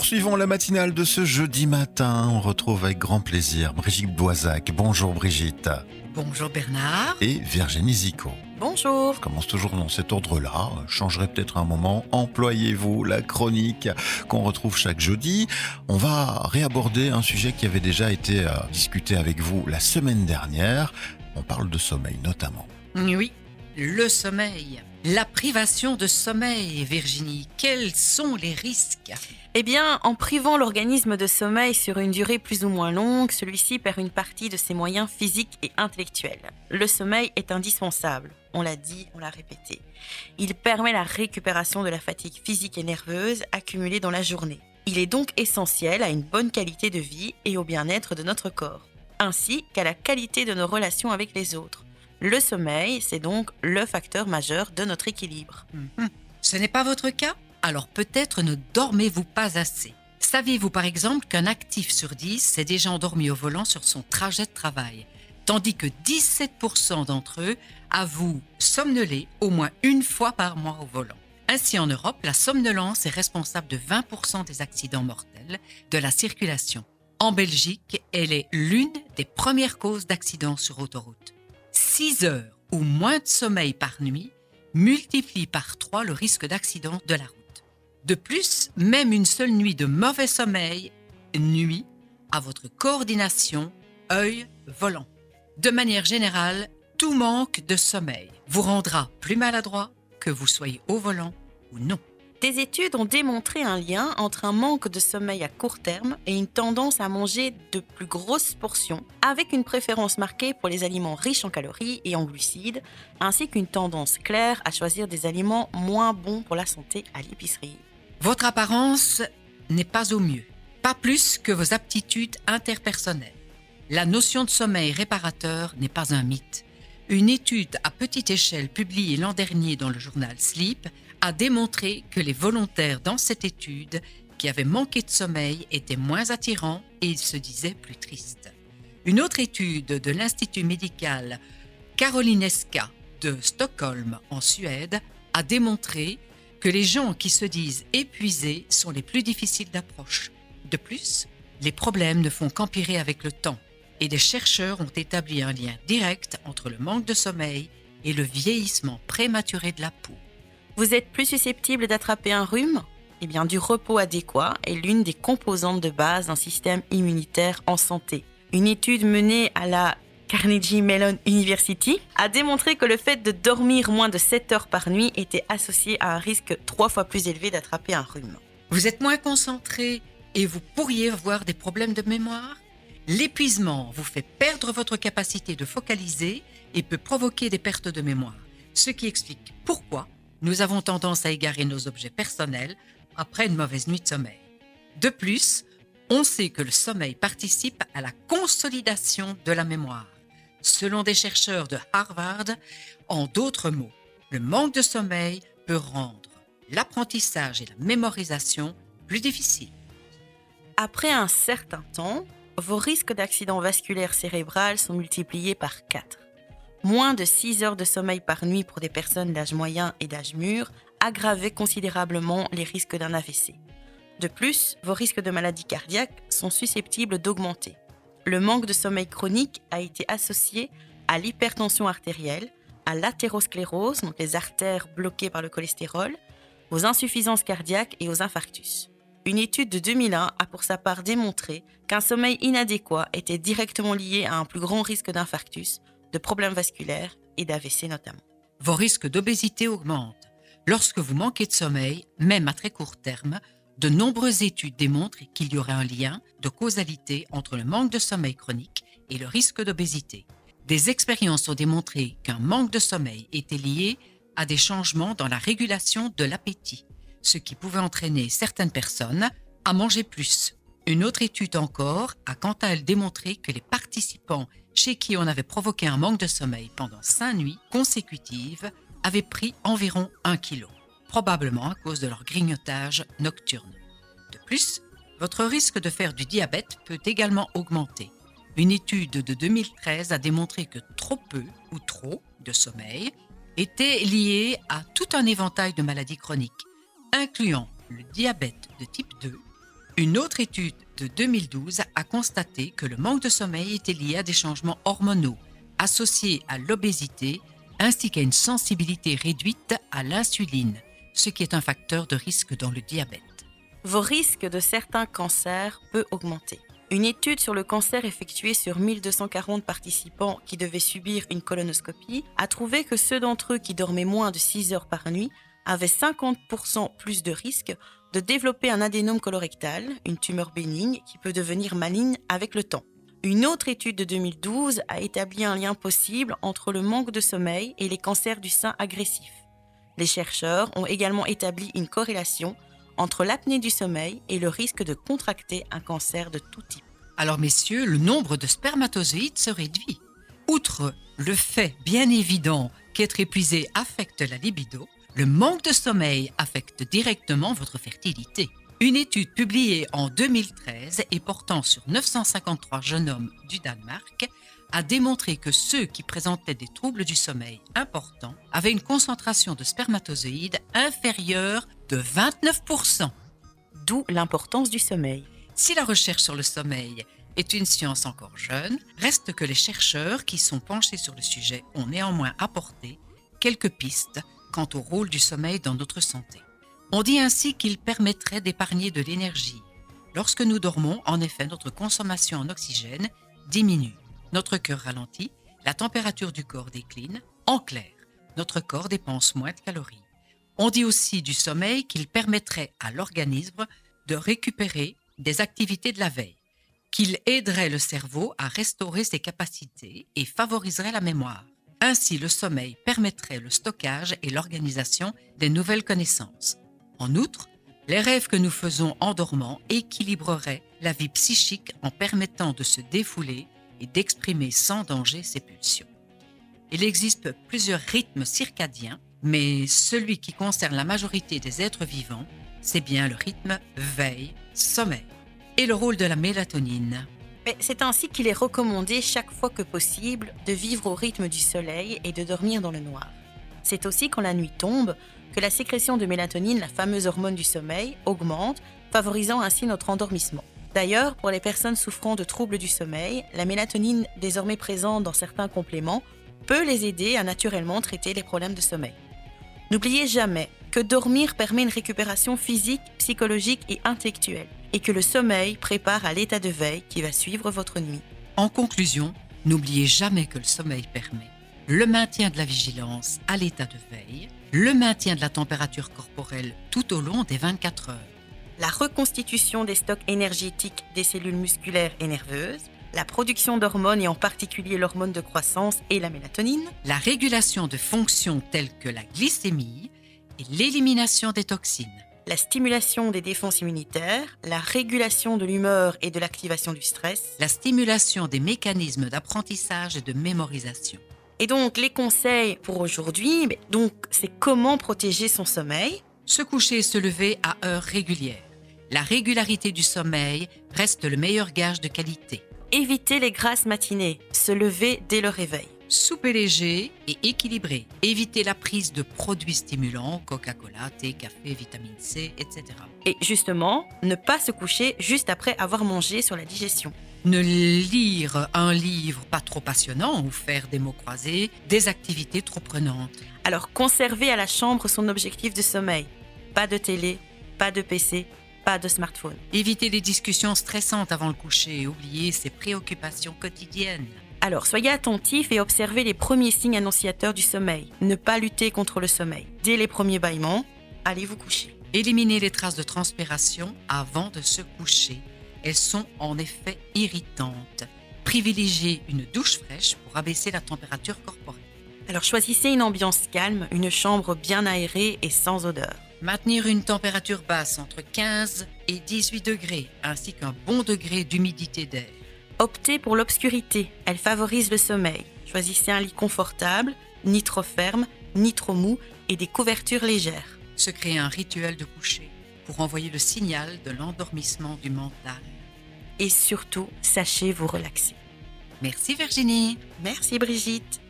poursuivons la matinale de ce jeudi matin. On retrouve avec grand plaisir Brigitte Boisac. Bonjour Brigitte. Bonjour Bernard. Et Virginie Zico. Bonjour. Je commence toujours dans cet ordre-là. Changerai peut-être un moment. Employez-vous la chronique qu'on retrouve chaque jeudi. On va réaborder un sujet qui avait déjà été euh, discuté avec vous la semaine dernière. On parle de sommeil notamment. Oui, le sommeil. La privation de sommeil, Virginie. Quels sont les risques? Eh bien, en privant l'organisme de sommeil sur une durée plus ou moins longue, celui-ci perd une partie de ses moyens physiques et intellectuels. Le sommeil est indispensable. On l'a dit, on l'a répété. Il permet la récupération de la fatigue physique et nerveuse accumulée dans la journée. Il est donc essentiel à une bonne qualité de vie et au bien-être de notre corps, ainsi qu'à la qualité de nos relations avec les autres. Le sommeil, c'est donc le facteur majeur de notre équilibre. Mhm. Ce n'est pas votre cas? Alors peut-être ne dormez-vous pas assez. Saviez-vous par exemple qu'un actif sur 10 s'est déjà endormi au volant sur son trajet de travail, tandis que 17% d'entre eux avouent somnoler au moins une fois par mois au volant. Ainsi en Europe, la somnolence est responsable de 20% des accidents mortels de la circulation. En Belgique, elle est l'une des premières causes d'accidents sur autoroute. 6 heures ou moins de sommeil par nuit multiplie par 3 le risque d'accident de la route. De plus, même une seule nuit de mauvais sommeil nuit à votre coordination œil-volant. De manière générale, tout manque de sommeil vous rendra plus maladroit que vous soyez au volant ou non. Des études ont démontré un lien entre un manque de sommeil à court terme et une tendance à manger de plus grosses portions, avec une préférence marquée pour les aliments riches en calories et en glucides, ainsi qu'une tendance claire à choisir des aliments moins bons pour la santé à l'épicerie. Votre apparence n'est pas au mieux, pas plus que vos aptitudes interpersonnelles. La notion de sommeil réparateur n'est pas un mythe. Une étude à petite échelle publiée l'an dernier dans le journal Sleep a démontré que les volontaires dans cette étude qui avaient manqué de sommeil étaient moins attirants et ils se disaient plus tristes. Une autre étude de l'Institut médical Karolinska de Stockholm en Suède a démontré que les gens qui se disent épuisés sont les plus difficiles d'approche. De plus, les problèmes ne font qu'empirer avec le temps et des chercheurs ont établi un lien direct entre le manque de sommeil et le vieillissement prématuré de la peau. Vous êtes plus susceptible d'attraper un rhume? Eh bien, du repos adéquat est l'une des composantes de base d'un système immunitaire en santé. Une étude menée à la Carnegie Mellon University a démontré que le fait de dormir moins de 7 heures par nuit était associé à un risque trois fois plus élevé d'attraper un rhume. Vous êtes moins concentré et vous pourriez avoir des problèmes de mémoire? L'épuisement vous fait perdre votre capacité de focaliser et peut provoquer des pertes de mémoire, ce qui explique pourquoi nous avons tendance à égarer nos objets personnels après une mauvaise nuit de sommeil. De plus, on sait que le sommeil participe à la consolidation de la mémoire. Selon des chercheurs de Harvard, en d'autres mots, le manque de sommeil peut rendre l'apprentissage et la mémorisation plus difficiles. Après un certain temps, vos risques d'accident vasculaire cérébral sont multipliés par 4. Moins de 6 heures de sommeil par nuit pour des personnes d'âge moyen et d'âge mûr aggravait considérablement les risques d'un AVC. De plus, vos risques de maladie cardiaque sont susceptibles d'augmenter. Le manque de sommeil chronique a été associé à l'hypertension artérielle, à l'athérosclérose, donc les artères bloquées par le cholestérol, aux insuffisances cardiaques et aux infarctus. Une étude de 2001 a pour sa part démontré qu'un sommeil inadéquat était directement lié à un plus grand risque d'infarctus, de problèmes vasculaires et d'AVC notamment. Vos risques d'obésité augmentent. Lorsque vous manquez de sommeil, même à très court terme, de nombreuses études démontrent qu'il y aurait un lien de causalité entre le manque de sommeil chronique et le risque d'obésité. Des expériences ont démontré qu'un manque de sommeil était lié à des changements dans la régulation de l'appétit, ce qui pouvait entraîner certaines personnes à manger plus. Une autre étude encore a quant à elle démontré que les participants chez qui on avait provoqué un manque de sommeil pendant cinq nuits consécutives avaient pris environ un kilo, probablement à cause de leur grignotage nocturne. De plus, votre risque de faire du diabète peut également augmenter. Une étude de 2013 a démontré que trop peu ou trop de sommeil était lié à tout un éventail de maladies chroniques, incluant le diabète de type 2, Une autre étude de 2012 a constaté que le manque de sommeil était lié à des changements hormonaux associés à l'obésité ainsi qu'à une sensibilité réduite à l'insuline, ce qui est un facteur de risque dans le diabète. Vos risques de certains cancers peuvent augmenter. Une étude sur le cancer effectuée sur 1240 participants qui devaient subir une colonoscopie a trouvé que ceux d'entre eux qui dormaient moins de 6 heures par nuit avaient 50% plus de risques de développer un adénome colorectal, une tumeur bénigne qui peut devenir maligne avec le temps. Une autre étude de 2012 a établi un lien possible entre le manque de sommeil et les cancers du sein agressifs. Les chercheurs ont également établi une corrélation entre l'apnée du sommeil et le risque de contracter un cancer de tout type. Alors messieurs, le nombre de spermatozoïdes se réduit. Outre le fait bien évident qu'être épuisé affecte la libido, le manque de sommeil affecte directement votre fertilité. Une étude publiée en 2013 et portant sur 953 jeunes hommes du Danemark a démontré que ceux qui présentaient des troubles du sommeil importants avaient une concentration de spermatozoïdes inférieure de 29%. D'où l'importance du sommeil. Si la recherche sur le sommeil est une science encore jeune, reste que les chercheurs qui sont penchés sur le sujet ont néanmoins apporté quelques pistes quant au rôle du sommeil dans notre santé. On dit ainsi qu'il permettrait d'épargner de l'énergie. Lorsque nous dormons, en effet, notre consommation en oxygène diminue. Notre cœur ralentit, la température du corps décline. En clair, notre corps dépense moins de calories. On dit aussi du sommeil qu'il permettrait à l'organisme de récupérer des activités de la veille, qu'il aiderait le cerveau à restaurer ses capacités et favoriserait la mémoire. Ainsi, le sommeil permettrait le stockage et l'organisation des nouvelles connaissances. En outre, les rêves que nous faisons en dormant équilibreraient la vie psychique en permettant de se défouler et d'exprimer sans danger ses pulsions. Il existe plusieurs rythmes circadiens mais celui qui concerne la majorité des êtres vivants, c'est bien le rythme veille-sommeil et le rôle de la mélatonine. C'est ainsi qu'il est recommandé chaque fois que possible de vivre au rythme du soleil et de dormir dans le noir. C'est aussi quand la nuit tombe que la sécrétion de mélatonine, la fameuse hormone du sommeil, augmente, favorisant ainsi notre endormissement. D'ailleurs, pour les personnes souffrant de troubles du sommeil, la mélatonine désormais présente dans certains compléments peut les aider à naturellement traiter les problèmes de sommeil. N'oubliez jamais que dormir permet une récupération physique, psychologique et intellectuelle, et que le sommeil prépare à l'état de veille qui va suivre votre nuit. En conclusion, n'oubliez jamais que le sommeil permet le maintien de la vigilance à l'état de veille, le maintien de la température corporelle tout au long des 24 heures, la reconstitution des stocks énergétiques des cellules musculaires et nerveuses, la production d'hormones et en particulier l'hormone de croissance et la mélatonine, la régulation de fonctions telles que la glycémie et l'élimination des toxines, la stimulation des défenses immunitaires, la régulation de l'humeur et de l'activation du stress, la stimulation des mécanismes d'apprentissage et de mémorisation. Et donc les conseils pour aujourd'hui, donc c'est comment protéger son sommeil, se coucher et se lever à heures régulières. La régularité du sommeil reste le meilleur gage de qualité. Éviter les grasses matinées, se lever dès le réveil. Souper léger et équilibré. Éviter la prise de produits stimulants, Coca-Cola, thé, café, vitamine C, etc. Et justement, ne pas se coucher juste après avoir mangé sur la digestion. Ne lire un livre pas trop passionnant ou faire des mots croisés, des activités trop prenantes. Alors conservez à la chambre son objectif de sommeil. Pas de télé, pas de PC, pas de smartphone. Évitez les discussions stressantes avant le coucher et oubliez ses préoccupations quotidiennes. Alors, soyez attentifs et observez les premiers signes annonciateurs du sommeil. Ne pas lutter contre le sommeil. Dès les premiers bâillements, allez vous coucher. Éliminez les traces de transpiration avant de se coucher. Elles sont en effet irritantes. Privilégiez une douche fraîche pour abaisser la température corporelle. Alors choisissez une ambiance calme, une chambre bien aérée et sans odeur. Maintenir une température basse entre 15 et 18 degrés, ainsi qu'un bon degré d'humidité d'air. Optez pour l'obscurité, elle favorise le sommeil. Choisissez un lit confortable, ni trop ferme, ni trop mou, et des couvertures légères. Se créer un rituel de coucher pour envoyer le signal de l'endormissement du mental. Et surtout, sachez vous relaxer. Merci Virginie. Merci Brigitte.